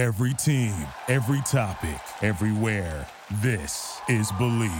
Every team, every topic, everywhere. This is Believe.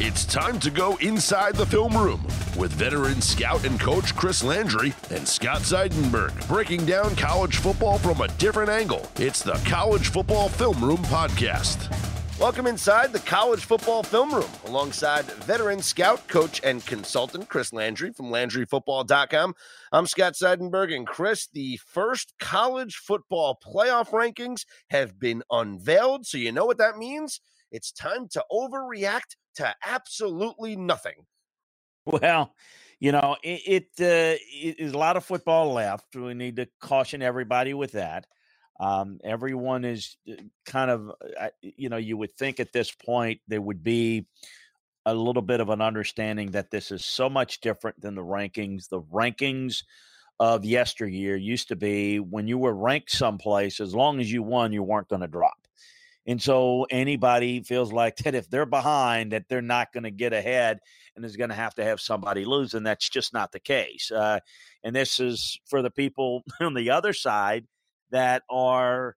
It's time to go inside the film room with veteran scout and coach Chris Landry and Scott Seidenberg breaking down college football from a different angle. It's the College Football Film Room Podcast. Welcome inside the College Football Film Room alongside veteran scout, coach, and consultant Chris Landry from LandryFootball.com. I'm Scott Seidenberg, and Chris, the first college football playoff rankings have been unveiled. So, you know what that means? It's time to overreact to absolutely nothing. Well, you know, it, it, uh, it is a lot of football left. We need to caution everybody with that. Um, everyone is uh, kind of, uh, you know, you would think at this point there would be a little bit of an understanding that this is so much different than the rankings. The rankings of yesteryear used to be when you were ranked someplace, as long as you won, you weren't going to drop. And so anybody feels like that if they're behind, that they're not going to get ahead and is going to have to have somebody lose. And that's just not the case. Uh, and this is for the people on the other side that are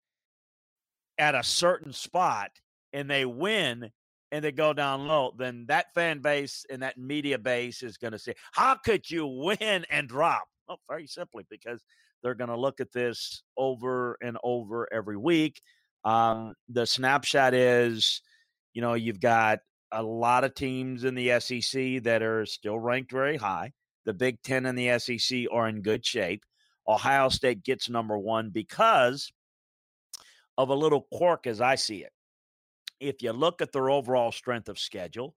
at a certain spot and they win and they go down low, then that fan base and that media base is going to say, How could you win and drop? Well, very simply, because they're going to look at this over and over every week. Um, the snapshot is, you know, you've got a lot of teams in the SEC that are still ranked very high. The Big Ten and the SEC are in good shape. Ohio State gets number one because of a little quirk as I see it. If you look at their overall strength of schedule,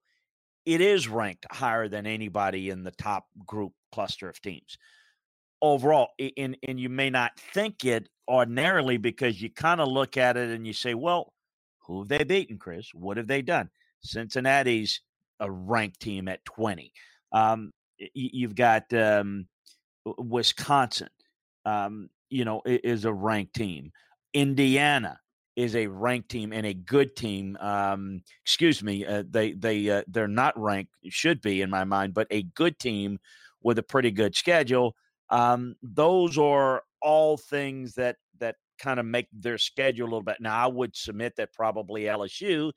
it is ranked higher than anybody in the top group cluster of teams overall. And, and you may not think it ordinarily because you kind of look at it and you say, well, who have they beaten, Chris? What have they done? Cincinnati's a ranked team at 20. Um, you've got um, Wisconsin, um, you know, is a ranked team. Indiana is a ranked team and a good team. Um, excuse me, uh, they they uh, they're not ranked, should be in my mind, but a good team with a pretty good schedule. Um, those are all things that that kind of make their schedule a little bit. Now, I would submit that probably LSU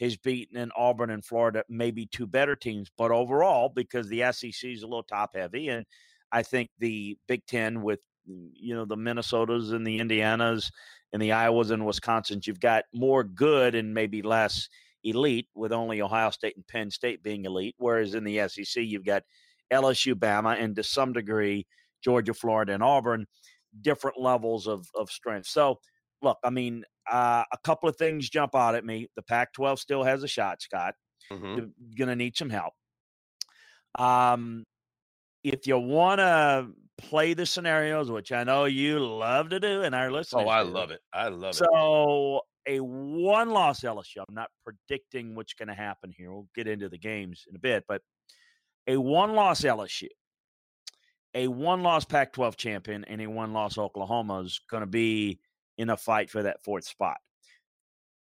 has beaten in Auburn and Florida, maybe two better teams, but overall, because the SEC is a little top heavy, and I think the Big Ten with you know the Minnesotas and the Indianas and the Iowas and Wisconsins, you've got more good and maybe less elite, with only Ohio State and Penn State being elite. Whereas in the SEC, you've got LSU, Bama, and to some degree Georgia, Florida, and Auburn, different levels of of strength. So, look, I mean, uh, a couple of things jump out at me. The Pac-12 still has a shot, Scott. Mm-hmm. You're going to need some help. Um, if you want to play the scenarios, which I know you love to do, and our oh, listeners. Oh, I do, love it. I love so, it. So a one-loss LSU. I'm not predicting what's going to happen here. We'll get into the games in a bit, but a one-loss LSU a one loss Pac 12 champion and a one loss Oklahoma is going to be in a fight for that fourth spot.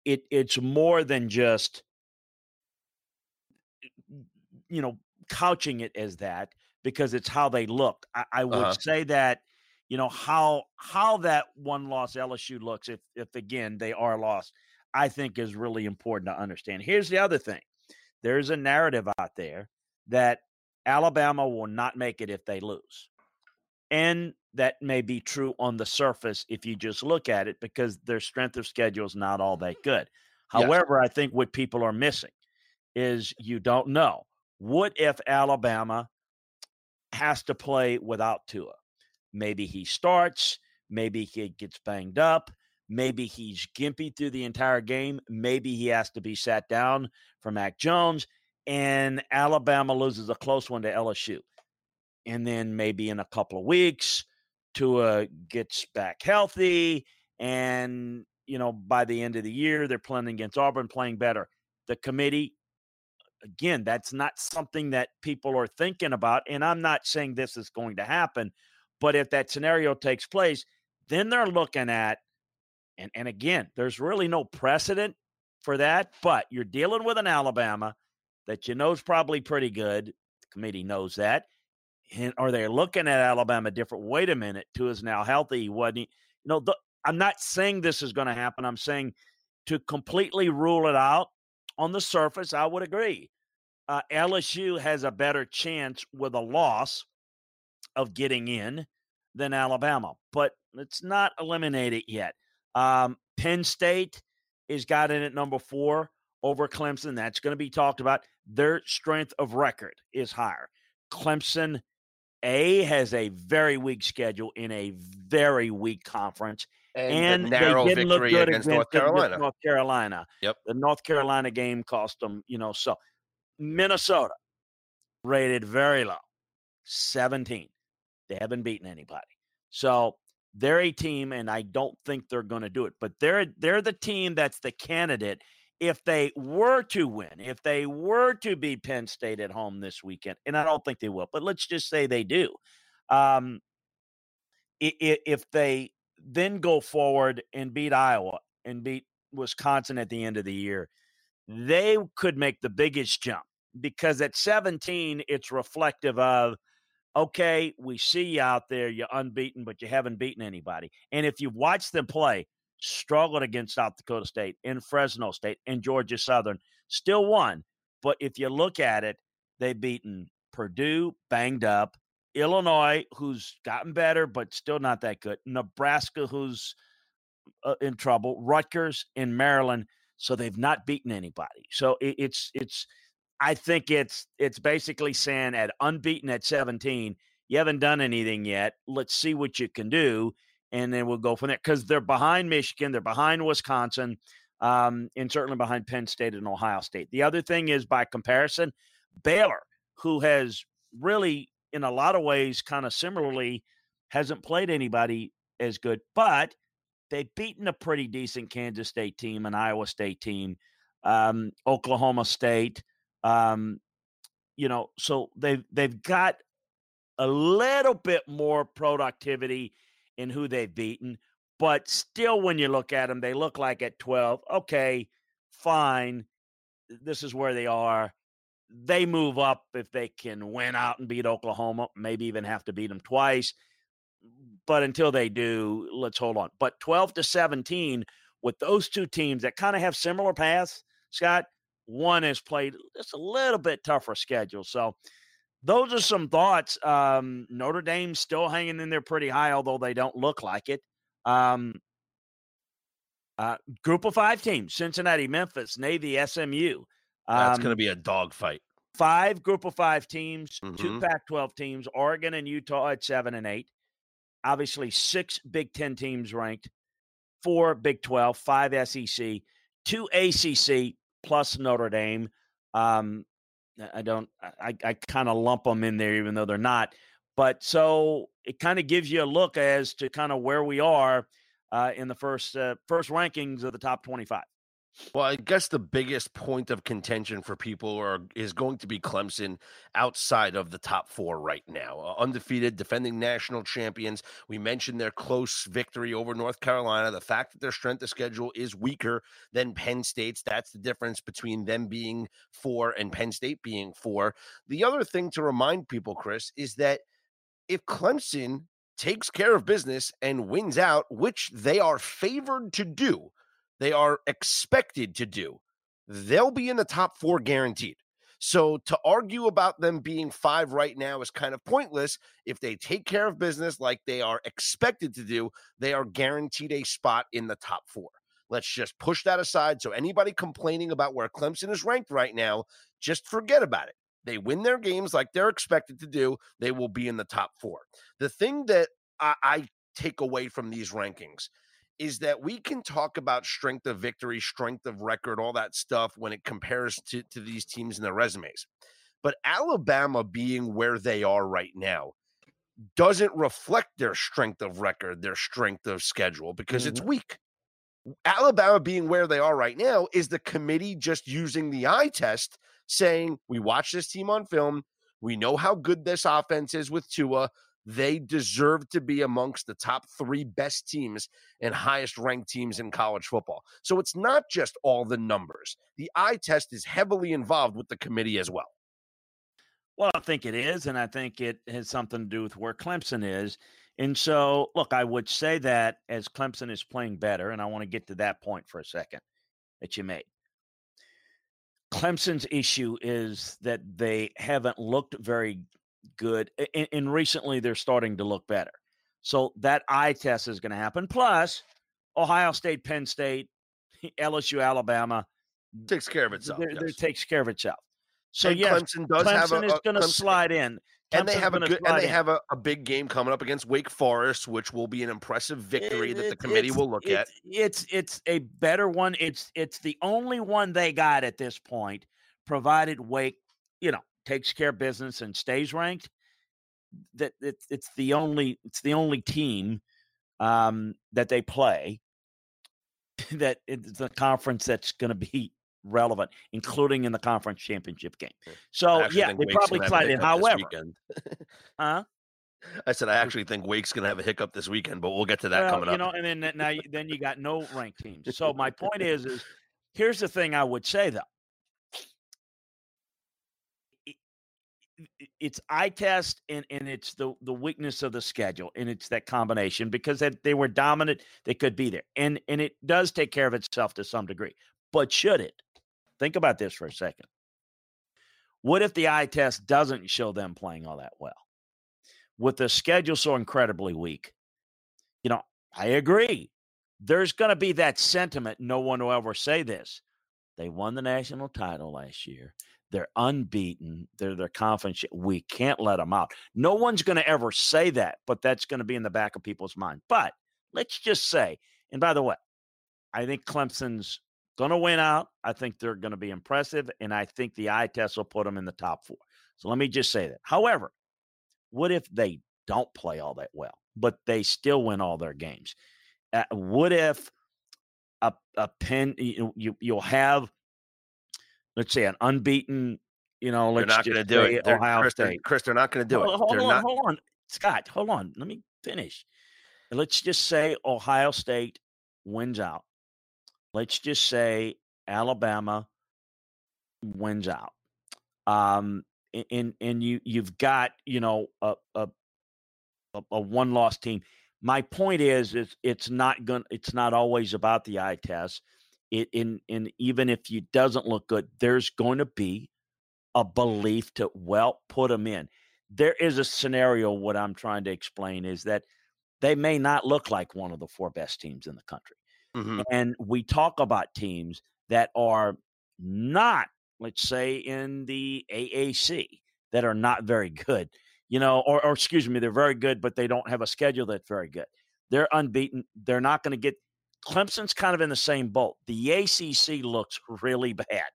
It It's more than just, you know, couching it as that because it's how they look. I, I would uh-huh. say that, you know, how how that one loss LSU looks, if if again they are lost, I think is really important to understand. Here's the other thing there's a narrative out there that Alabama will not make it if they lose. And that may be true on the surface if you just look at it because their strength of schedule is not all that good. However. I think what people are missing is you don't know. What if Alabama has to play without Tua? Maybe he starts, maybe he gets banged up, maybe he's gimpy through the entire game, maybe he has to be sat down for Mac Jones and Alabama loses a close one to LSU. And then maybe in a couple of weeks, Tua gets back healthy. And, you know, by the end of the year, they're playing against Auburn, playing better. The committee, again, that's not something that people are thinking about. And I'm not saying this is going to happen. But if that scenario takes place, then they're looking at, and, and again, there's really no precedent for that, but you're dealing with an Alabama that you know is probably pretty good. The committee knows that. And are they looking at Alabama different? Wait a minute, Tua is now healthy. He wasn't. You know, the, I'm not saying this is going to happen. I'm saying to completely rule it out on the surface, I would agree. Uh, LSU has a better chance with a loss of getting in than Alabama, but it's not eliminated yet. Um, Penn State is got in at number four over Clemson. That's going to be talked about. Their strength of record is higher. Clemson A has a very weak schedule in a very weak conference. And, and narrow they didn't victory look good against North Carolina. North Carolina. Yep. The North Carolina game cost them, you know, so Minnesota rated very low, 17. They haven't beaten anybody. So they're a team, and I don't think they're going to do it. But they're they're the team that's the candidate if they were to win, if they were to be Penn State at home this weekend, and I don't think they will, but let's just say they do. Um, if they then go forward and beat Iowa and beat Wisconsin at the end of the year, they could make the biggest jump because at 17, it's reflective of, okay, we see you out there, you're unbeaten, but you haven't beaten anybody. And if you've watched them play, struggled against South Dakota State and Fresno State and Georgia Southern, still won. But if you look at it, they've beaten Purdue, banged up, Illinois, who's gotten better, but still not that good, Nebraska, who's uh, in trouble, Rutgers in Maryland. So they've not beaten anybody. So it, it's, it's, I think it's, it's basically saying at unbeaten at 17, you haven't done anything yet. Let's see what you can do and then we'll go from there because they're behind Michigan, they're behind Wisconsin, um, and certainly behind Penn State and Ohio State. The other thing is, by comparison, Baylor, who has really, in a lot of ways, kind of similarly, hasn't played anybody as good, but they've beaten a pretty decent Kansas State team, an Iowa State team, um, Oklahoma State. Um, you know, so they've they've got a little bit more productivity in who they've beaten. But still, when you look at them, they look like at 12, okay, fine. This is where they are. They move up if they can win out and beat Oklahoma, maybe even have to beat them twice. But until they do, let's hold on. But 12 to 17 with those two teams that kind of have similar paths, Scott, one has played just a little bit tougher schedule. So those are some thoughts. Um, Notre Dame's still hanging in there pretty high, although they don't look like it. Um, uh, group of five teams: Cincinnati, Memphis, Navy, SMU. Um, That's going to be a dogfight. Five group of five teams, mm-hmm. two Pac-12 teams: Oregon and Utah at seven and eight. Obviously, six Big Ten teams ranked, four Big Twelve, five SEC, two ACC plus Notre Dame. Um, I don't. I I kind of lump them in there, even though they're not. But so it kind of gives you a look as to kind of where we are uh, in the first uh, first rankings of the top twenty five. Well, I guess the biggest point of contention for people are is going to be Clemson outside of the top four right now. Uh, undefeated, defending national champions. We mentioned their close victory over North Carolina. The fact that their strength of schedule is weaker than Penn State's. That's the difference between them being four and Penn State being four. The other thing to remind people, Chris, is that if Clemson takes care of business and wins out, which they are favored to do they are expected to do, they'll be in the top four guaranteed. So to argue about them being five right now is kind of pointless. If they take care of business like they are expected to do, they are guaranteed a spot in the top four. Let's just push that aside. So anybody complaining about where Clemson is ranked right now, just forget about it. They win their games like they're expected to do, they will be in the top four. The thing that I, I take away from these rankings is that we can talk about strength of victory, strength of record, all that stuff when it compares to, to these teams and their resumes. But Alabama being where they are right now doesn't reflect their strength of record, their strength of schedule, because mm-hmm. it's weak. Alabama being where they are right now is the committee just using the eye test, saying, We watch this team on film. We know how good this offense is with Tua. They deserve to be amongst the top three best teams and highest ranked teams in college football. So it's not just all the numbers. The eye test is heavily involved with the committee as well. Well, I think it is, and I think it has something to do with where Clemson is. And so, look, I would say that as Clemson is playing better, and I want to get to that point for a second that you made. Clemson's issue is that they haven't looked very good, and, and recently they're starting to look better. So that eye test is going to happen. Plus, Ohio State, Penn State, LSU, Alabama takes care of itself. Yes. takes care of itself. So and yes, Clemson does Clemson have a, is going to slide in. And they have a good, and they in. have a, a, big game coming up against Wake Forest, which will be an impressive victory it, that the committee will look at. It's it's a better one. It's it's the only one they got at this point, provided Wake, you know, takes care of business and stays ranked. That it's it's the only it's the only team um, that they play that it's a conference that's going to be relevant, including in the conference championship game. So yeah, they probably slide in. However, huh? I said I actually think Wake's going to have a hiccup this weekend, but we'll get to that well, coming up. You know, and then now then you got no ranked teams. So my point is, is here's the thing I would say though. It's eye test and, and it's the, the weakness of the schedule and it's that combination because they, they were dominant they could be there and and it does take care of itself to some degree but should it Think about this for a second. What if the eye test doesn't show them playing all that well? With the schedule so incredibly weak, you know, I agree. There's going to be that sentiment. No one will ever say this. They won the national title last year. They're unbeaten. They're their confidence. We can't let them out. No one's going to ever say that, but that's going to be in the back of people's mind. But let's just say, and by the way, I think Clemson's going to win out. I think they're going to be impressive, and I think the eye test will put them in the top four. So let me just say that. However, what if they don't play all that well, but they still win all their games? Uh, what if a a pen you, you you'll have let's say an unbeaten you know let's they're not going to do it they're, Ohio Chris, State they're, Chris they're not going to do hold, it hold they're on not... hold on Scott hold on let me finish let's just say Ohio State wins out let's just say Alabama wins out. Um, and and you you've got you know a a, a one loss team. My point is is it's not going it's not always about the eye test. It in in even if you doesn't look good, there's going to be a belief to well put them in. There is a scenario. What I'm trying to explain is that they may not look like one of the four best teams in the country. Mm-hmm. And we talk about teams that are not, let's say, in the AAC that are not very good, you know, or, or excuse me, they're very good, but they don't have a schedule that's very good. They're unbeaten. They're not going to get. Clemson's kind of in the same boat. The ACC looks really bad,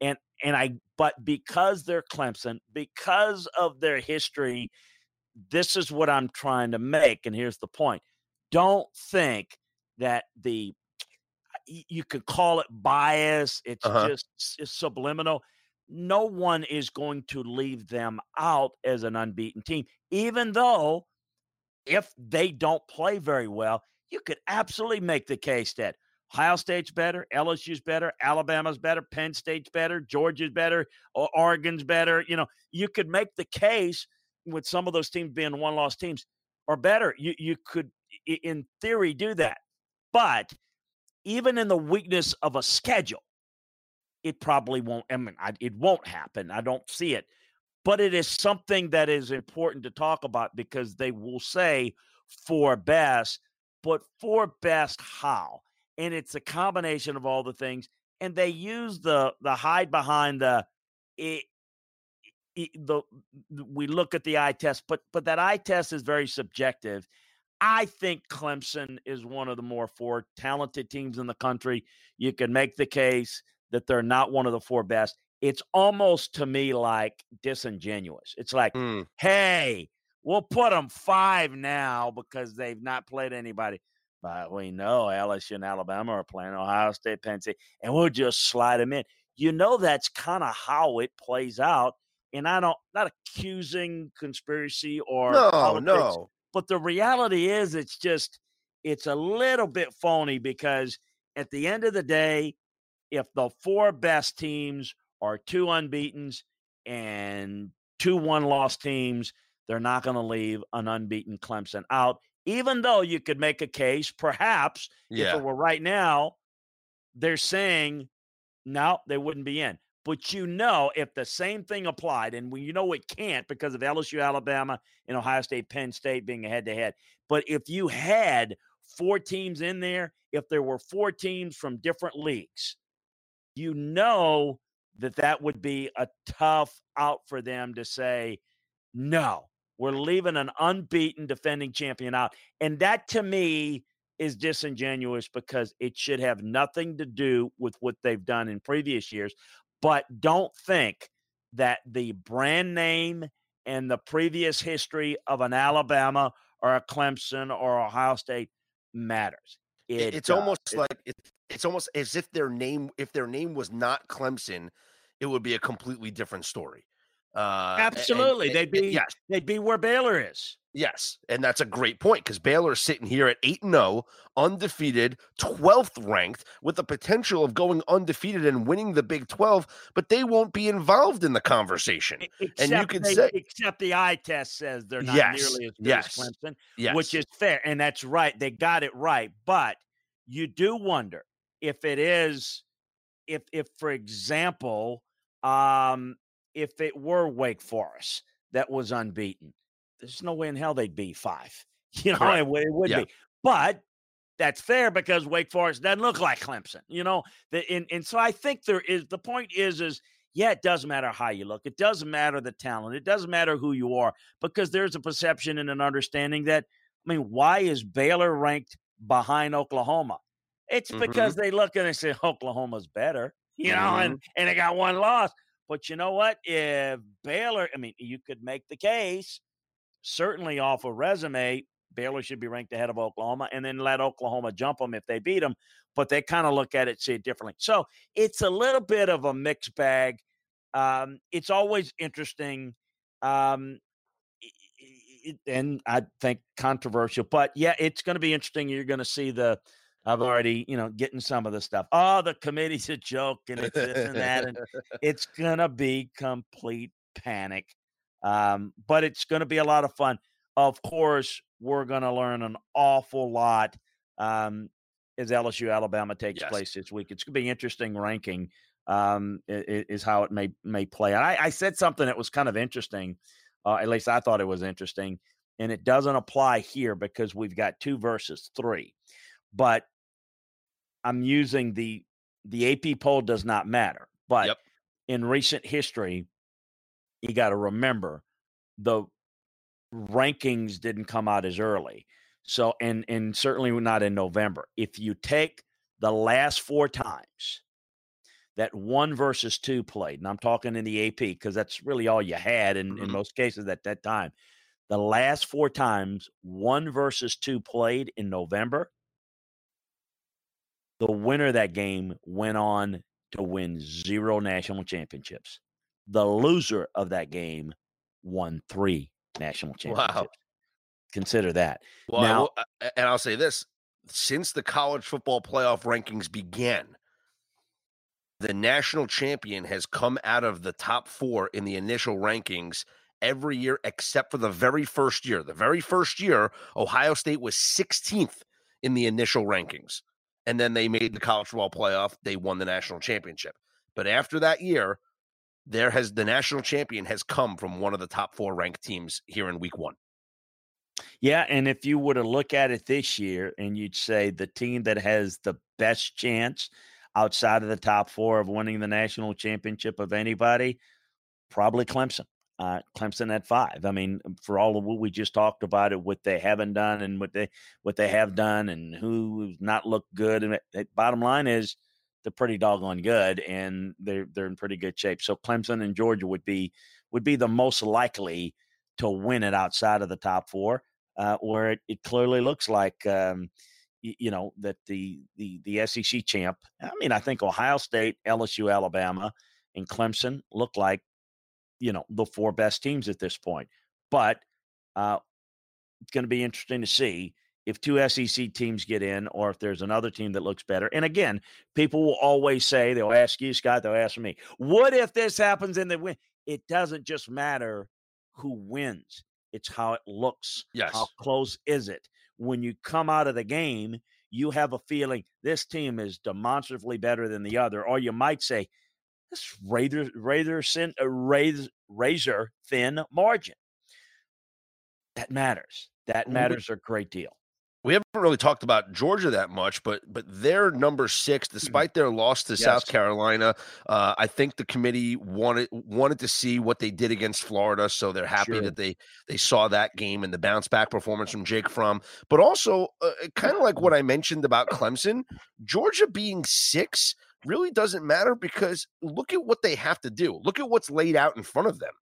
and and I but because they're Clemson, because of their history, this is what I'm trying to make. And here's the point: don't think that the you could call it bias. It's uh-huh. just it's subliminal. No one is going to leave them out as an unbeaten team, even though if they don't play very well, you could absolutely make the case that Ohio State's better, LSU's better, Alabama's better, Penn State's better, Georgia's better, Oregon's better. You know, you could make the case with some of those teams being one loss teams or better. You you could in theory do that. But even in the weakness of a schedule, it probably won't. I mean, I, it won't happen. I don't see it, but it is something that is important to talk about because they will say for best, but for best how? And it's a combination of all the things. And they use the the hide behind the it, it, the we look at the eye test, but but that eye test is very subjective I think Clemson is one of the more four talented teams in the country. You can make the case that they're not one of the four best. It's almost to me like disingenuous. It's like, mm. hey, we'll put them five now because they've not played anybody. But we know LSU and Alabama are playing Ohio State, Penn State, and we'll just slide them in. You know that's kind of how it plays out. And I don't not accusing conspiracy or no, politics, no. But the reality is, it's just, it's a little bit phony because at the end of the day, if the four best teams are two unbeatens and two one loss teams, they're not going to leave an unbeaten Clemson out, even though you could make a case, perhaps, Yeah. if it were right now, they're saying no, they wouldn't be in. But you know, if the same thing applied, and we, you know it can't because of LSU, Alabama, and Ohio State, Penn State being a head to head. But if you had four teams in there, if there were four teams from different leagues, you know that that would be a tough out for them to say, no, we're leaving an unbeaten defending champion out. And that to me is disingenuous because it should have nothing to do with what they've done in previous years. But don't think that the brand name and the previous history of an Alabama or a Clemson or Ohio State matters. It- It it's does. almost It- like it, it's almost as if their name if their name was not Clemson, it would be a completely different story. Uh, a- and- Absolutely. and- They'd be yes, they'd be where Baylor is. yes, and that's a great point because Baylor's sitting here at eight and zero, undefeated, twelfth ranked, with the potential of going undefeated and winning the Big Twelve, but they won't be involved in the conversation. E- And you Except could they- say- except the eye test says they're not Yes, nearly as good yes, as Clemson, Yes, which is fair, and that's right. They got it right, but you do wonder if it is, if if for example, um, if it were Wake Forest that was unbeaten, there's no way in hell they'd be five. You know, Correct. it, would- it would Yeah. be, but. That's fair because Wake Forest doesn't look like Clemson, you know. The, and, and so I think there is the point is is yeah, it doesn't matter how you look. It doesn't matter the talent. It doesn't matter who you are because there's a perception and an understanding that, I mean, why is Baylor ranked behind Oklahoma? It's because they look and they say Oklahoma's better, you know, Mm-hmm. and, and they got one loss. But you know what? If Baylor, I mean, you could make the case, certainly off a resume, Baylor should be ranked ahead of Oklahoma and then let Oklahoma jump them if they beat them. But they kind of look at it, see it differently. So it's a little bit of a mixed bag. Um, it's always interesting. Um, and I think controversial, but yeah, it's going to be interesting. You're going to see the, I've already, you know, getting some of the stuff. Oh, the committee's a joke and it's this and that. And it's going to be complete panic. Um, but it's going to be a lot of fun. Of course, we're going to learn an awful lot um, as LSU Alabama takes Yes. place this week. It's going to be interesting ranking. Um, is how it may may play. And I, I said something that was kind of interesting. Uh, at least I thought it was interesting, and it doesn't apply here because we've got two versus three. But I'm using the the AP poll does not matter. But Yep. in recent history, you got to remember the rankings didn't come out as early. So and and certainly not in November. If you take the last four times that one versus two played, and I'm talking in the AP because that's really all you had in, in Mhm. most cases at that time. The last four times one versus two played in November, the winner of that game went on to win zero national championships. The loser of that game won three national championships. Wow. Consider that. Well, Now- will- and I'll say this: since the college football playoff rankings began, the national champion has come out of the top four in the initial rankings every year except for the very first year. The very first year, Ohio State was 16th in the initial rankings, and then they made the college football playoff. They won the national championship. But after that year, there has the national champion has come from one of the top four ranked teams here in week one. Yeah, and if you were to look at it this year and you'd say the team that has the best chance outside of the top four of winning the national championship of anybody, probably Clemson. Uh, Clemson at five. I mean, for all of what we just talked about it, what they haven't done and what they what they have done and who's not looked good. And it, it- bottom line is they're pretty doggone good and they're they're in pretty good shape. So Clemson and Georgia would be would be the most likely to win it outside of the top four uh, where it, it clearly looks like um, y- you know that the the the SEC champ. I mean, I think Ohio State, LSU, Alabama, and Clemson look like you know the four best teams at this point. But uh, it's going to be interesting to see if two SEC teams get in, or if there's another team that looks better. And again, people will always say they'll ask you, Scott. They'll ask me, "What if this happens and they win?" It doesn't just matter who wins it's how it looks. Yes. How close is it? When you come out of the game, you have a feeling this team is demonstrably better than the other, or you might say, this razor razor thin, razor, razor thin margin. That matters. That matters a great deal. We haven't really talked about Georgia that much, but but they're number six, Mm. despite their loss to South Carolina. Uh, I think the committee wanted wanted to see what they did against Florida, so they're happy Sure. that they they saw that game and the bounce back performance from Jake Fromm. But also, uh, kind of like what I mentioned about Clemson, Georgia being six really doesn't matter because look at what they have to do. Look at what's laid out in front of them.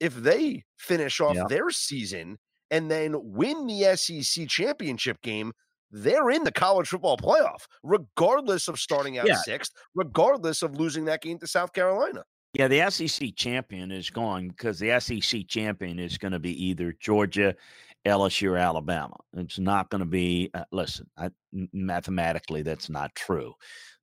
If they finish off Yeah. their season and then win the SEC championship game, they're in the college football playoff, regardless of starting out Yeah. sixth, regardless of losing that game to South Carolina. Yeah, the SEC champion is gone because the SEC champion is going to be either Georgia, LSU, or Alabama. It's not going to be. Uh, listen, I, mathematically, that's not true.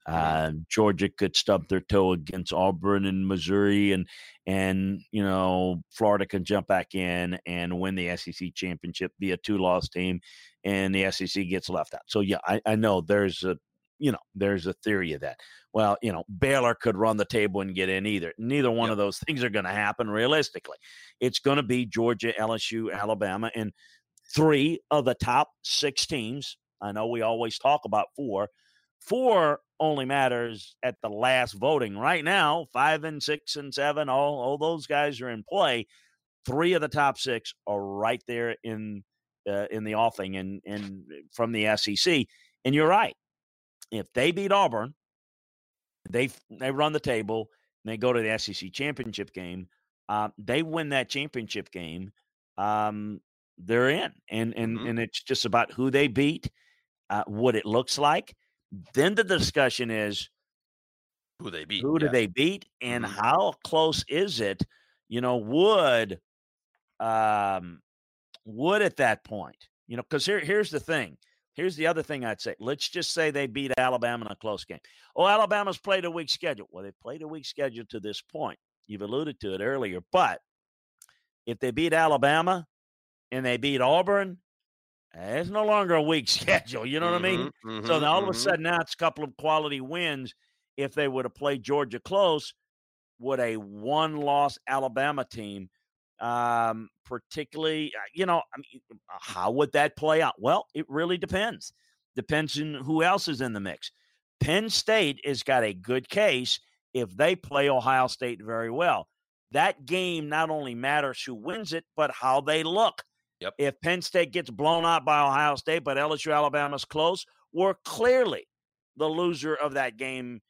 Uh, Georgia could stub their toe against Auburn and Missouri, and and you know Florida can jump back in and win the SEC championship, be a two-loss team, and the SEC gets left out. So yeah, I, I know there's a you know there's a theory of that well, you know, Baylor could run the table and get in either. Neither one Yep. of those things are going to happen realistically. It's going to be Georgia, LSU, Alabama, and three of the top six teams. I know we always talk about four. Four only matters at the last voting. Right now, five and six and seven, all, all those guys are in play. Three of the top six are right there in uh, in the offing and and from the SEC. And you're right. If they beat Auburn, they they run the table and they go to the SEC championship game. Uh, they win that championship game. Um, they're in, and and Mhm. and it's just about who they beat, uh, what it looks like. Then the discussion is Who they beat? who do they beat and Mhm. how close is it? You know, would um would at that point, you know, because here here's the thing. Here's the other thing I'd say. Let's just say they beat Alabama in a close game. Oh, Alabama's played a weak schedule. Well, they played a weak schedule to this point. You've alluded to it earlier, but if they beat Alabama and they beat Auburn, it's no longer a weak schedule. You know what I mean? Mhm, So now all of a mhm. sudden now it's a couple of quality wins. If they would have played Georgia close, would a one-loss Alabama team, um, particularly, uh, you know, I mean, how would that play out? Well, it really depends. Depends on who else is in the mix. Penn State has got a good case if they play Ohio State very well. That game not only matters who wins it, but how they look. Yep. If Penn State gets blown out by Ohio State, but LSU Alabama's close, we're clearly the loser of that game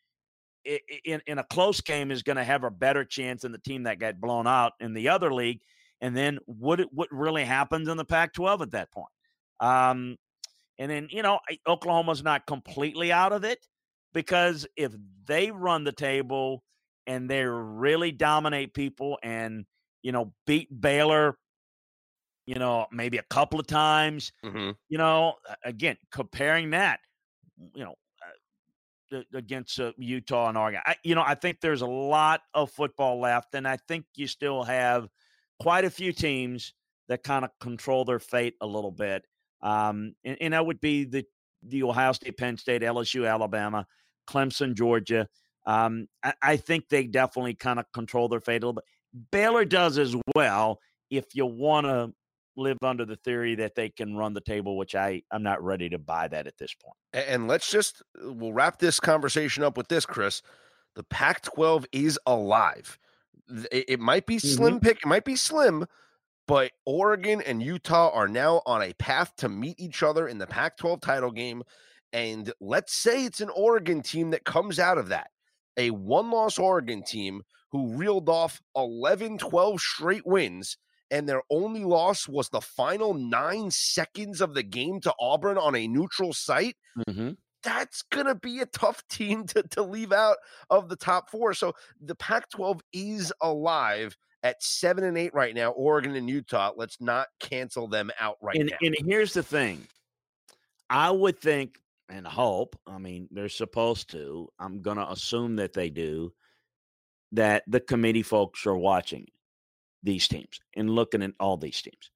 in, in a close game is going to have a better chance than the team that got blown out in the other league. And then what what really happens in the Pac-12 at that point? Um, and then you know Oklahoma's not completely out of it because if they run the table and they really dominate people and you know beat Baylor, you know maybe a couple of times, Mhm. you know again comparing that, you know uh, against uh, Utah and Oregon. I, you know, I think there's a lot of football left, and I think you still have quite a few teams that kind of control their fate a little bit. Um, and, and that would be the the Ohio State, Penn State, LSU, Alabama, Clemson, Georgia. Um, I, I think they definitely kind of control their fate a little bit. Baylor does as well. If you want to live under the theory that they can run the table, which I I'm not ready to buy that at this point. And let's just we'll wrap this conversation up with this, Chris. The Pac-12 is alive. It, it might be Mm-hmm. slim pick, it might be slim, but Oregon and Utah are now on a path to meet each other in the Pac-12 title game. And let's say it's an Oregon team that comes out of that, a one-loss Oregon team who reeled off 11, 12 straight wins and their only loss was the final nine seconds of the game to Auburn on a neutral site, Mm-hmm. that's going to be a tough team to, to leave out of the top four. So the Pac 12 is alive at seven and eight right now, Oregon and Utah. Let's not cancel them out right and, now. and here's the thing I would think and hope, I mean, they're supposed to, I'm going to assume that they do, that the committee folks are watching these teams and looking at all these teams.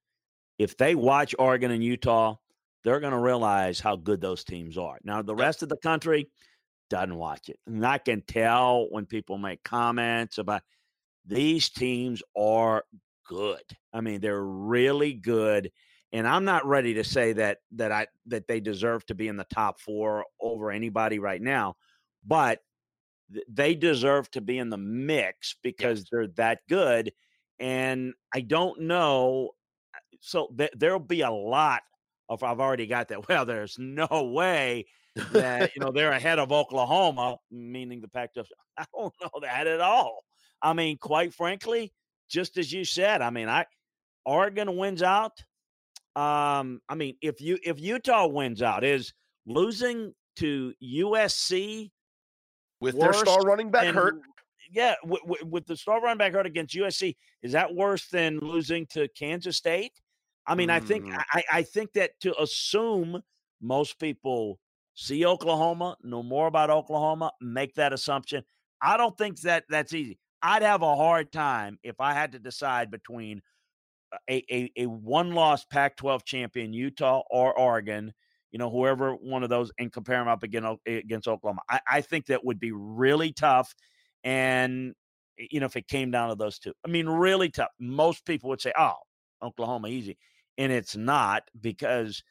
if they watch Oregon and Utah, they're going to realize how good those teams are. Now, the rest of the country doesn't watch it. And I can tell when people make comments about these teams are good. I mean, they're really good. And I'm not ready to say that that I that they deserve to be in the top 4 over anybody right now, but they deserve to be in the mix because yes. they're that good and I don't know so th- there'll be a lot of I've already got that. Well, there's no way that you know they're ahead of Oklahoma, meaning the Pac-12. I don't know that at all. I mean, quite frankly, just as you said, I mean, I Oregon wins out. Um, I mean, if you if Utah wins out, is losing to USC with their star running back hurt. Yeah, w- w- with the star running back hurt against USC, is that worse than losing to Kansas State? I mean, mm. I think mm. I, I think that to assume most people see Oklahoma, know more about Oklahoma, make that assumption. I don't think that that's easy. I'd have a hard time if I had to decide between a, a, a one loss Pac 12 champion, Utah or Oregon, you know, whoever one of those, and compare them up against, against Oklahoma. I, I think that would be really tough. And, you know, if it came down to those two, I mean, really tough. Most people would say, oh, Oklahoma easy. And it's not because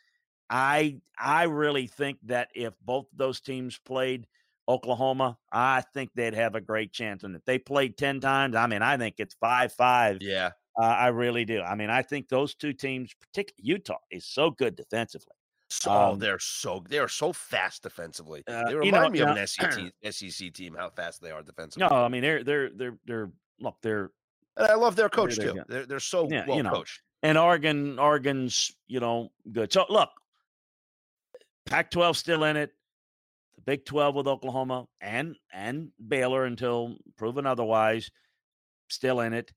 I I really think that if both those teams played Oklahoma, I think they'd have a great chance. And if they played 10 times, I mean, I think it's 5 5. Yeah. Uh, I really do. I mean, I think those two teams, particularly Utah, is so good defensively. So um, they're so they are so fast defensively. Uh, they remind you know, me of an SEC, SEC team how fast they are defensively. No, I mean they're they're they're they're look they're. And I love their coach they're, too. They're they're so yeah, well you know, coached. And Oregon, Oregon's you know good. So look, Pac-12 still in it. The Big 12 with Oklahoma and and Baylor until proven otherwise, still in it.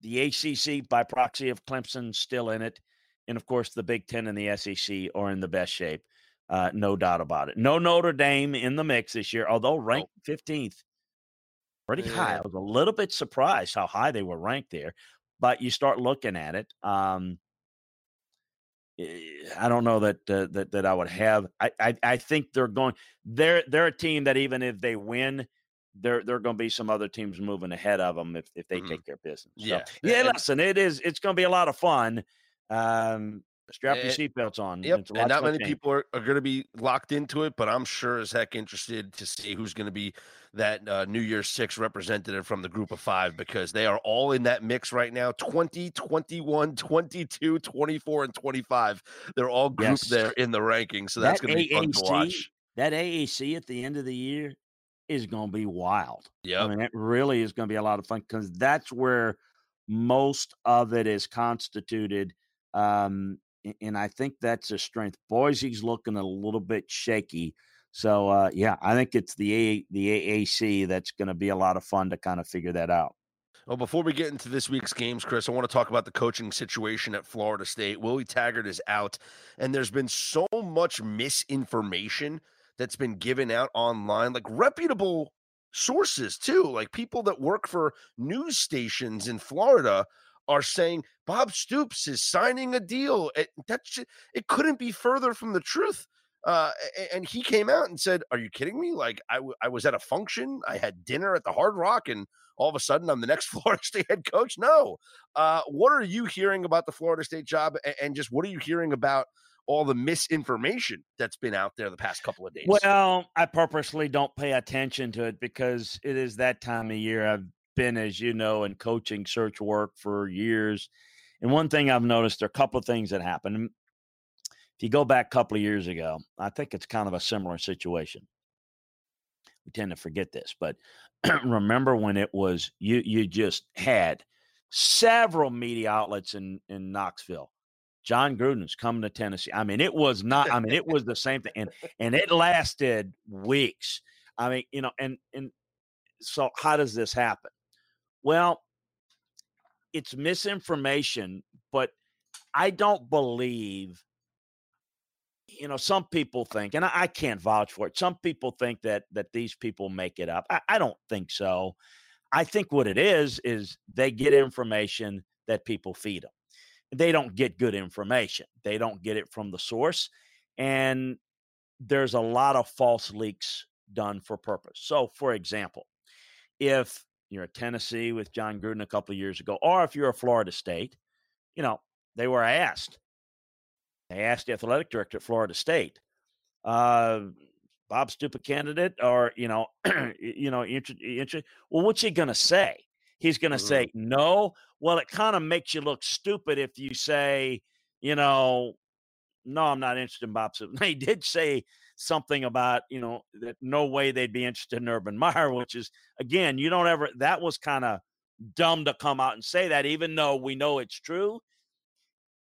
The ACC by proxy of Clemson still in it, and of course the Big Ten and the SEC are in the best shape, uh, no doubt about it. No Notre Dame in the mix this year, although ranked fifteenth, pretty yeah. high. I was a little bit surprised how high they were ranked there, but you start looking at it. Um, Eh, I don't know that uh, that that I would have. I, I I think they're going. They're they're a team that even if they win, there there are going to be some other teams moving ahead of them if if they mm-hmm. take their business. So, yeah, yeah. Listen, it is. It's going to be a lot of fun. Um, strap your seatbelts on. Yep. And not many people are, are going to be locked into it, but I'm sure as heck interested to see who's going to be that uh, New Year's Six representative from the group of five because they are all in that mix right now 20, 21, 22, 24, and 25. They're all grouped yes. there in the rankings. So that's that going to be fun to watch. That AAC at the end of the year is going to be wild. Yeah. I mean, it really is going to be a lot of fun because that's where most of it is constituted. Um, and I think that's a strength. Boise's looking a little bit shaky. So uh, yeah, I think it's the A, the AAC that's going to be a lot of fun to kind of figure that out. Well, before we get into this week's games, Chris, I want to talk about the coaching situation at Florida State. Willie Taggart is out, and there's been so much misinformation that's been given out online, like reputable sources too, like people that work for news stations in Florida are saying Bob Stoops is signing a deal. It, it couldn't be further from the truth. Uh, and he came out and said, "Are you kidding me? Like I, w- I was at a function, I had dinner at the Hard Rock, and all of a sudden I'm the next Florida State head coach." No. Uh, what are you hearing about the Florida State job, and, and just what are you hearing about? all the misinformation that's been out there the past couple of days. Well, I purposely don't pay attention to it because it is that time of year. I've been, as you know, in coaching search work for years. And one thing I've noticed, there are a couple of things that happen. If you go back a couple of years ago, I think it's kind of a similar situation. We tend to forget this, but remember when it was you you just had several media outlets in in Knoxville. Jon Gruden's coming to Tennessee. I mean, it was not. I mean, it was the same thing, and and it lasted weeks. I mean, you know, and and so how does this happen? Well, it's misinformation, but I don't believe, you know, some people think, and I, I, can't vouch for it. Some people think that that these people make it up. I, I don't think so. I think what it is is they get information that people feed them. they don't get good information. They don't get it from the source. And there's a lot of false leaks done for purpose. So, for example, if you're at Tennessee with Jon Gruden a couple of years ago, or if you're a Florida State, you know, they were asked. They asked the athletic director at Florida State, uh, Bob Stoops candidate, or you know, you know, inter- inter- well, what's he going to say? He's going to mm-hmm. say no. Well, it kind of makes you look stupid if you say, you know, no, I'm not interested in Bob Stoops. He did say something about, you know, that no way they'd be interested in Urban Meyer, which is again, you don't ever. That was kind of dumb to come out and say that, even though we know it's true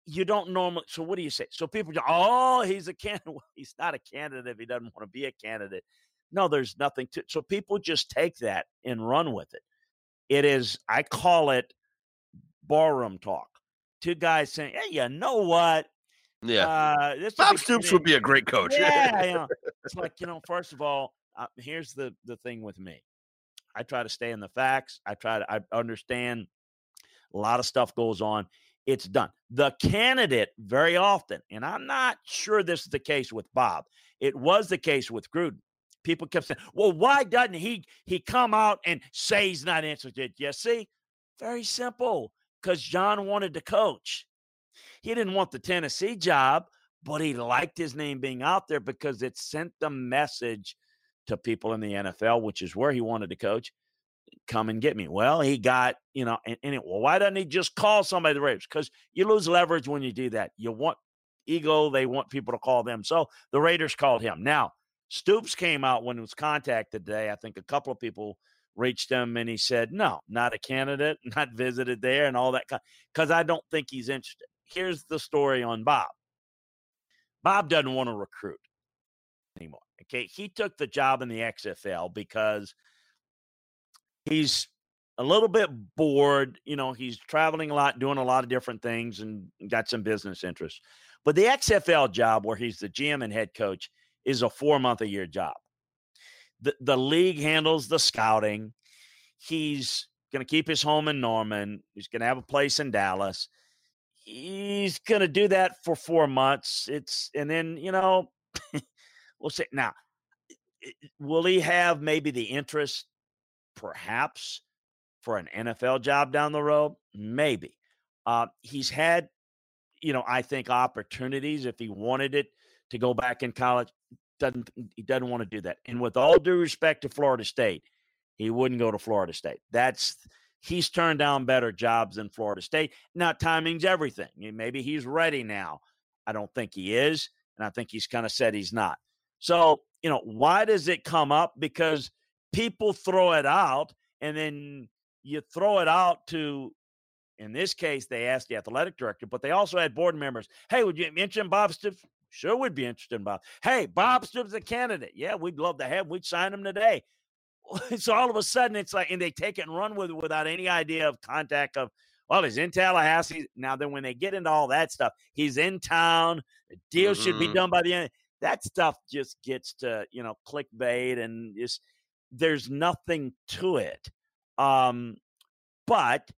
you don't normally. So what do you say? So people go, oh, he's a candidate. He's not a candidate if he doesn't want to be a candidate. No, there's nothing to. So people just take that and run with it. It is. I call it barroom talk. Two guys saying, "Hey, you know what? Yeah, uh, Bob Stoops would be a great coach." Yeah, you know, it's like you know. First of all, uh, here's the the thing with me. I try to stay in the facts. I try to. I understand a lot of stuff goes on it's done. The candidate, very often, and I'm not sure this is the case with Bob, it was the case with Gruden. People kept saying, well, why doesn't he he come out and say he's not interested? You see, very simple, because Jon wanted to coach. He didn't want the Tennessee job, but he liked his name being out there because it sent the message to people in the NFL, which is where he wanted to coach come and get me. Well, he got, you know, and, and it, well, why doesn't he just call somebody the Raiders? Because you lose leverage when you do that. You want ego, they want people to call them. So the Raiders called him. Now, Stoops came out when he was contacted today. I think a couple of people reached him and he said, no, not a candidate, not visited there and all that. Because I don't think he's interested. Here's the story on Bob Bob doesn't want to recruit anymore. Okay. He took the job in the XFL because – he's a little bit bored. You know, he's traveling a lot, doing a lot of different things, and got some business interests. But the XFL job, where he's the GM and head coach, is a four month a year job. The, the league handles the scouting. He's going to keep his home in Norman. He's going to have a place in Dallas. He's going to do that for four months. It's and then you know we'll see. Now, will he have maybe the interest perhaps for an NFL job down the road? Maybe. Uh, he's had, you know, I think opportunities if he wanted it to go back in college. Doesn't he doesn't want to do that? And with all due respect to Florida State, he wouldn't go to Florida State. That's he's turned down better jobs than Florida State. Now timing's everything. Maybe he's ready now. I don't think he is, and I think he's kind of said he's not. So, you know, why does it come up? Because people throw it out and then you throw it out to in this case they asked the athletic director but they also had board members hey would you mention bob stoops sure would be interested in bob hey bob stoops a candidate yeah we'd love to have we'd sign him today so all of a sudden it's like and they take it and run with it without any idea of contact of well he's in tallahassee now then when they get into all that stuff he's in town the deal mm-hmm. should be mm-hmm. done by the end that stuff just gets to you know clickbait and just there's nothing to it. Um, but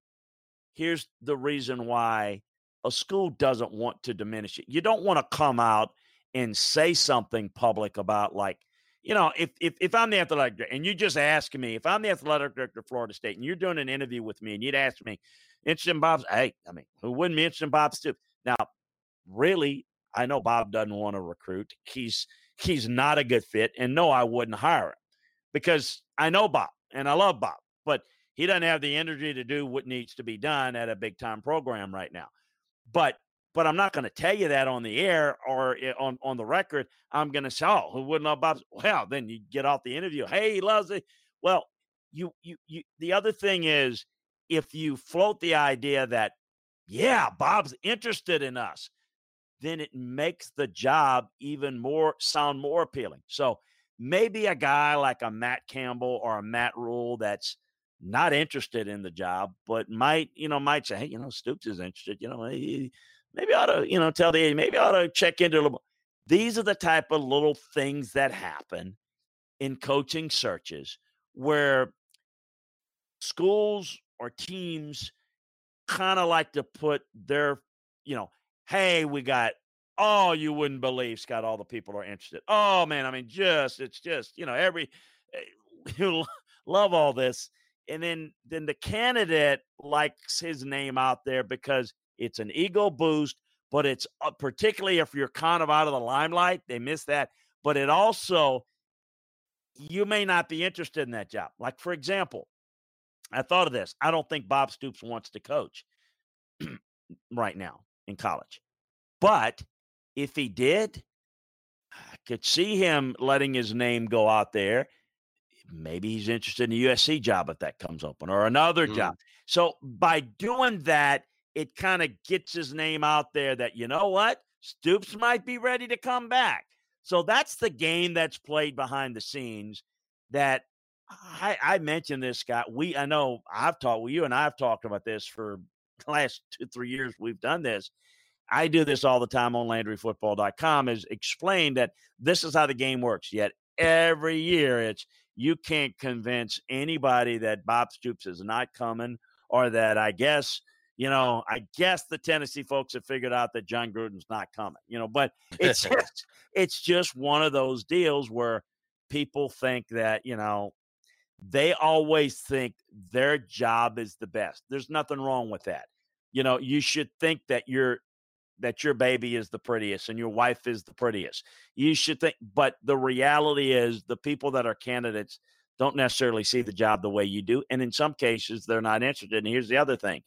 here's the reason why a school doesn't want to diminish it. You don't want to come out and say something public about like, you know, if if if I'm the athletic director and you just ask me, if I'm the athletic director of Florida State and you're doing an interview with me and you'd ask me, interested in Bob's, hey, I mean, who wouldn't be interested in Bob Stoops? Now, really, I know Bob doesn't want to recruit. He's he's not a good fit, and no, I wouldn't hire him because I know Bob and I love Bob, but he doesn't have the energy to do what needs to be done at a big time program right now. But but I'm not going to tell you that on the air or on on the record. I'm going to say, "Oh, who wouldn't love Bob?" Well, then you get off the interview. Hey, he loves it. Well, you you you. The other thing is, if you float the idea that, yeah, Bob's interested in us, then it makes the job even more sound more appealing. So maybe a guy like a Matt Campbell or a Matt Rhule that's not interested in the job, but might, you know, might say, hey, you know, Stoops is interested. You know, maybe I ought to, you know, tell the maybe I ought to check into a little. These are the type of little things that happen in coaching searches where schools or teams kind of like to put their you know, hey, we got oh, you wouldn't believe, Scott, all the people are interested. Oh man, I mean, just it's just you know every eh, you love all this, and then then the candidate likes his name out there because it's an ego boost, but it's uh, particularly if you're kind of out of the limelight, they miss that. But it also you may not be interested in that job. Like for example, I thought of this. I don't think Bob Stoops wants to coach right now in college. But if he did, I could see him letting his name go out there. Maybe he's interested in a USC job if that comes open or another mm. job. So by doing that, it kind of gets his name out there that, you know what? Stoops might be ready to come back. So that's the game that's played behind the scenes that I, I mentioned this, Scott. We I know I've talked with you and I've talked about this for the last two, three years we've done this. I do this all the time on LandryFootball.com is explain that this is how the game works. Yet every year it's you can't convince anybody that Bob Stoops is not coming or that I guess, you know, I guess the Tennessee folks have figured out that Jon Gruden's not coming, you know, but it's just it's just one of those deals where people think that, you know, they always think their job is the best. There's nothing wrong with that. You know, you should think that your that your baby is the prettiest and your wife is the prettiest. You should think, but the reality is the people that are candidates don't necessarily see the job the way you do. And in some cases, they're not interested. And here's the other thing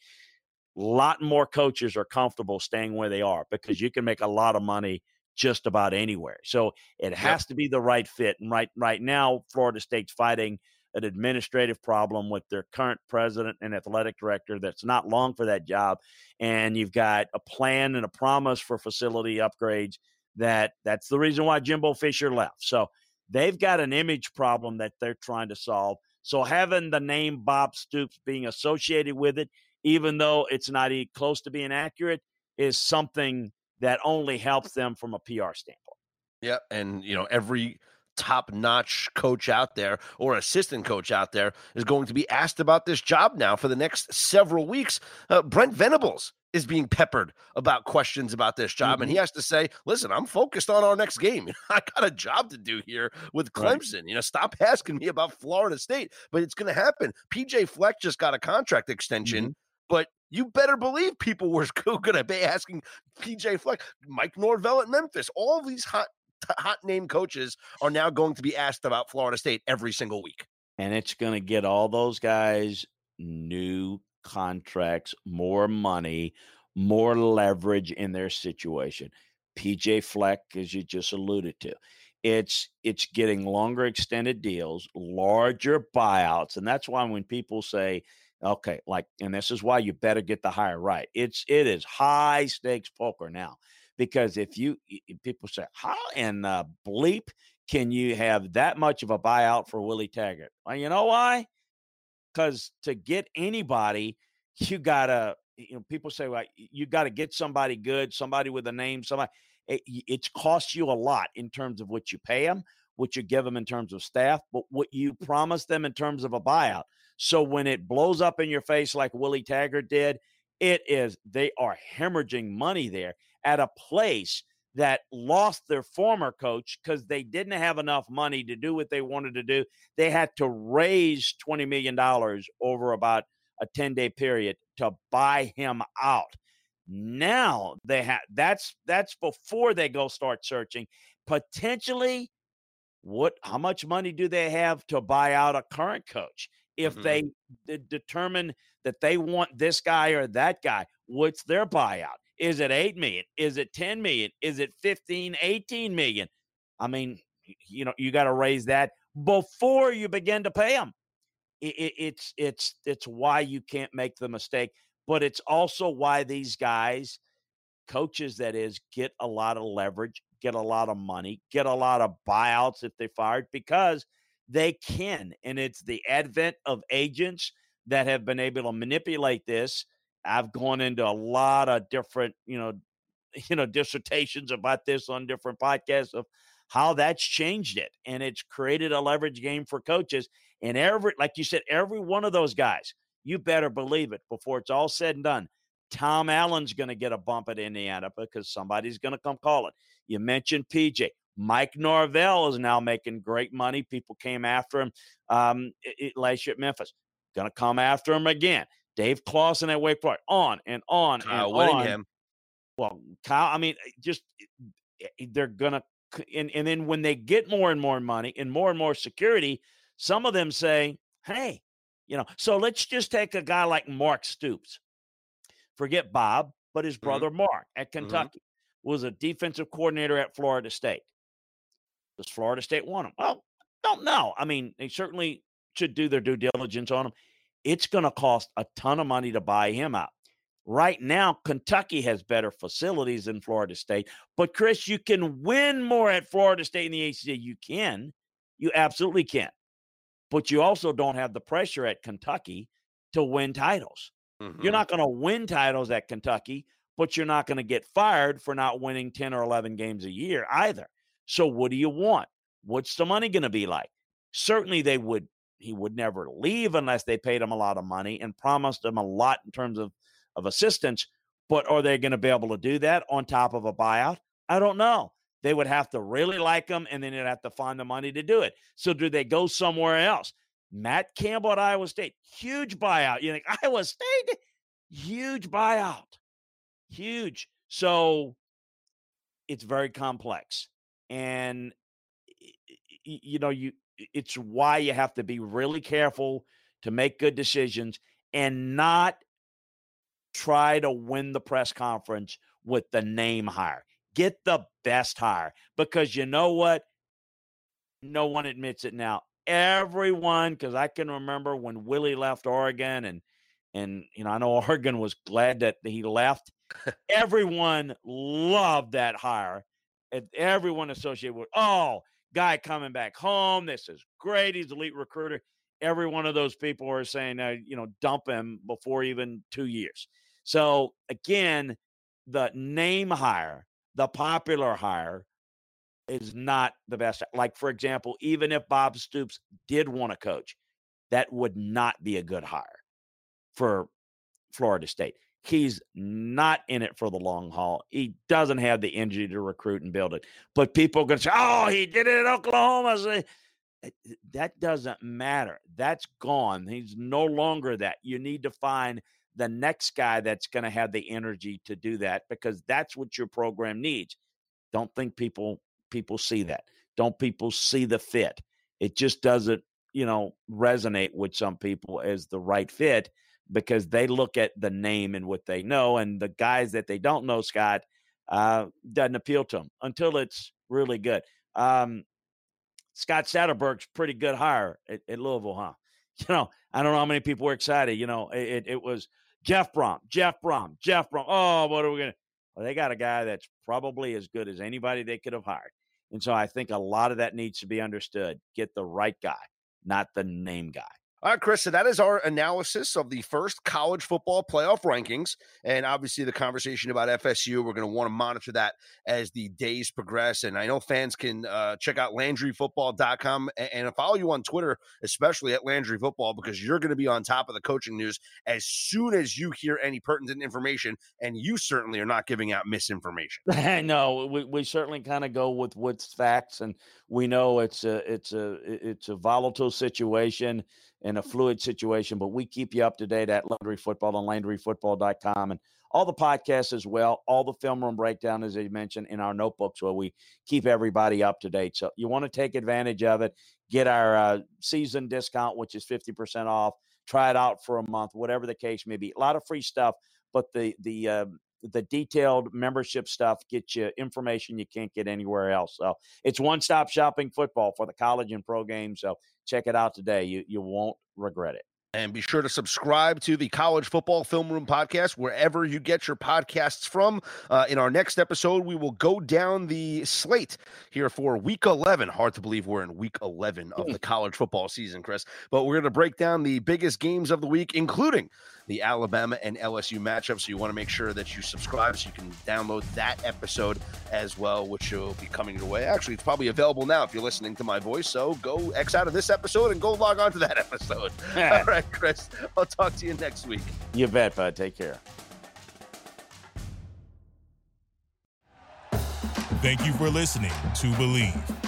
lot more coaches are comfortable staying where they are hmm. because you can make a lot of money just about anywhere. So it has yep. to be the right fit. And right right now, Florida State's fighting an administrative problem with their current president and athletic director that's not long for that job and you've got a plan and a promise for facility upgrades that that's the reason why Jimbo Fisher left. So they've got an image problem that they're trying to solve. So having the name Bob Stoops being associated with it even though it's not close to being accurate is something that only helps them from a PR standpoint. Yeah, and you know every top notch coach out there or assistant coach out there is going to be asked about this job now for the next several weeks. Uh, Brent Venables is being peppered about questions about this job, mm-hmm. and he mm-hmm. has to say, "Listen, I'm focused on our next game. I got a job to do here with Clemson. Right. You know, stop asking me about Florida State, but it's going to happen." PJ Fleck just got a contract extension, mm-hmm. But you better believe people were going to be asking PJ Fleck, Mike Norvell at Memphis, all these hot hot name coaches are now going to be asked about Florida State every single week. And it's going to get all those guys new contracts, more money, more leverage in their situation. PJ Fleck, as you just alluded to, it's it's getting longer extended deals, larger buyouts, and that's why when people say, "Okay," like, and this is why you better get the hire right. It's it is high stakes poker now because if you people say how uh, bleep can you have that much of a buyout for Willie Taggart? Well, you know why? Because to get anybody, you gotta you know people say well you got to get somebody good, somebody with a name, somebody. It, it's cost you a lot in terms of what you pay them, what you give them in terms of staff, but what you mm. promise them in terms of a buyout. So when it blows up in your face like Willie Taggart did, it is they are hemorrhaging money there at a place that lost their former coach because they didn't have enough money to do what they wanted to do. They had to raise $20 million over about a 10 day period to buy him out. Now they have that's that's before they go start searching. Potentially, what how much money do they have to buy out a current coach? If mm-hmm. they d- determine that they want this guy or that guy, what's their buyout? Is it 8 million? Is it 10 million? Is it 15, 18 million? I mean, you know, you got to raise that before you begin to pay them. It, it, it's it's it's why you can't make the mistake, but it's also why these guys, coaches that is, get a lot of leverage, get a lot of money, get a lot of buyouts if they fired because they can. And it's the advent of agents that have been able to manipulate this I've gone into a lot of different, you know, you know, dissertations about this on different podcasts of how that's changed it. And it's created a leverage game for coaches. And every, like you said, every one of those guys, you better believe it before it's all said and done. Tom Allen's going to get a bump at Indiana because somebody's going to come call it. You mentioned PJ. Mike Norvell is now making great money. People came after him um, last year at Memphis. Going to come after him again. Dave Clawson at Wake Forest. On and on Kyle and Whittingham. on. Well, Kyle, I mean, eh, just eh, eh, they're going to, and, and then when they get more and more money and more and more security, some of them say, hey, you know, so let's just take a guy like Mark Stoops. Forget Bob, but his mm-hmm. brother mm-hmm. Mark at mm-hmm. Kentucky mm-hmm. was a defensive coordinator at Florida State. Does Florida State want him? Well, don't know. I mean, they certainly should do their due diligence on him. It's going to cost a ton of money to buy him out. Right now, Kentucky has better facilities than Florida State. But, Chris, you can win more at Florida State in the ACC. You can. You absolutely can. But you also don't have the pressure at Kentucky to win titles. Mm-hmm. You're not going to win titles at Kentucky, but you're not going to get fired for not winning 10 or 11 games a year either. So, what do you want? What's the money going to be like? Certainly, they would. He would never leave unless they paid him a lot of money and promised him a lot in terms of of assistance. But are they going to be able to do that on top of a buyout? I don't know. They would have to really like him, and then they'd have to find the money to do it. So, do they go somewhere else? Matt Campbell at Iowa State, huge buyout. You think Iowa State, huge buyout, huge. So, it's very complex, and you know, you it's why you have to be really careful to make good decisions and not try to win the press conference with the name hire. Get the best hire because you know what? No one admits it now. Everyone, because I can remember when Willie left Oregon, and and you know I know Oregon was glad that he left. everyone loved that hire, and everyone associated with oh guy coming back home. This is great. He's elite recruiter. Every one of those people are saying, uh, you know, dump him before even two years. So again, the name hire, the popular hire, is not the best. Like, for example, even if Bob Stoops did want to coach, that would not be a good hire for Florida State. He's not in it for the long haul. He doesn't have the energy to recruit and build it. But people to say, oh, he did it in Oklahoma. That doesn't matter. That's gone. He's no longer that. You need to find – the next guy that's going to have the energy to do that because that's what your program needs. Don't think people people see that. Don't people see the fit? It just doesn't, you know, resonate with some people as the right fit because they look at the name and what they know, and the guys that they don't know, Scott, uh, doesn't appeal to them until it's really good. Um, Scott Satterfield's pretty good hire at, at, Louisville, huh? You know, I don't know how many people were excited. You know, it, it was Jeff Brohm, Jeff Brohm, Jeff Brohm. Oh, what are we to? Well, they got a guy that's probably as good as anybody they could have hired. And so I think a lot of that needs to be understood. Get the right guy, not the name guy. All right, Chris. So that is our analysis of the first college football playoff rankings. And obviously, the conversation about FSU, we're going to want to monitor that as the days progress. And I know fans can uh, check out LandryFootball.com and, and follow you on Twitter, especially at Landry Football, because you're going to be on top of the coaching news as soon as you hear any pertinent information. And you certainly are not giving out misinformation. no, we, we certainly kind of go with what's facts. And we know it's a, it's a, it's a volatile situation in a fluid situation, but we keep you up to date at Landry Football on LandryFootball.com and all the podcasts as well, all the film room breakdown, as I mentioned, in our notebooks where we keep everybody up to date. So you want to take advantage of it, get our uh, season discount, which is 50% off, try it out for a month, whatever the case may be. A lot of free stuff, but the, the, uh, the detailed membership stuff gets you information you can't get anywhere else. So it's one stop shopping football for the college and pro game. So check it out today. You you won't regret it. And be sure to subscribe to the College Football Film Room podcast wherever you get your podcasts from. Uh, in our next episode, we will go down the slate here for week 11. Hard to believe we're in week 11 of the college football season, Chris. But we're going to break down the biggest games of the week, including the Alabama and LSU matchup. So you want to make sure that you subscribe so you can download that episode as well, which will be coming your way. Actually, it's probably available now if you're listening to my voice. So go X out of this episode and go log on to that episode. All right, Chris, I'll talk to you next week. You bet, bud. Take care. Thank you for listening to Bleav.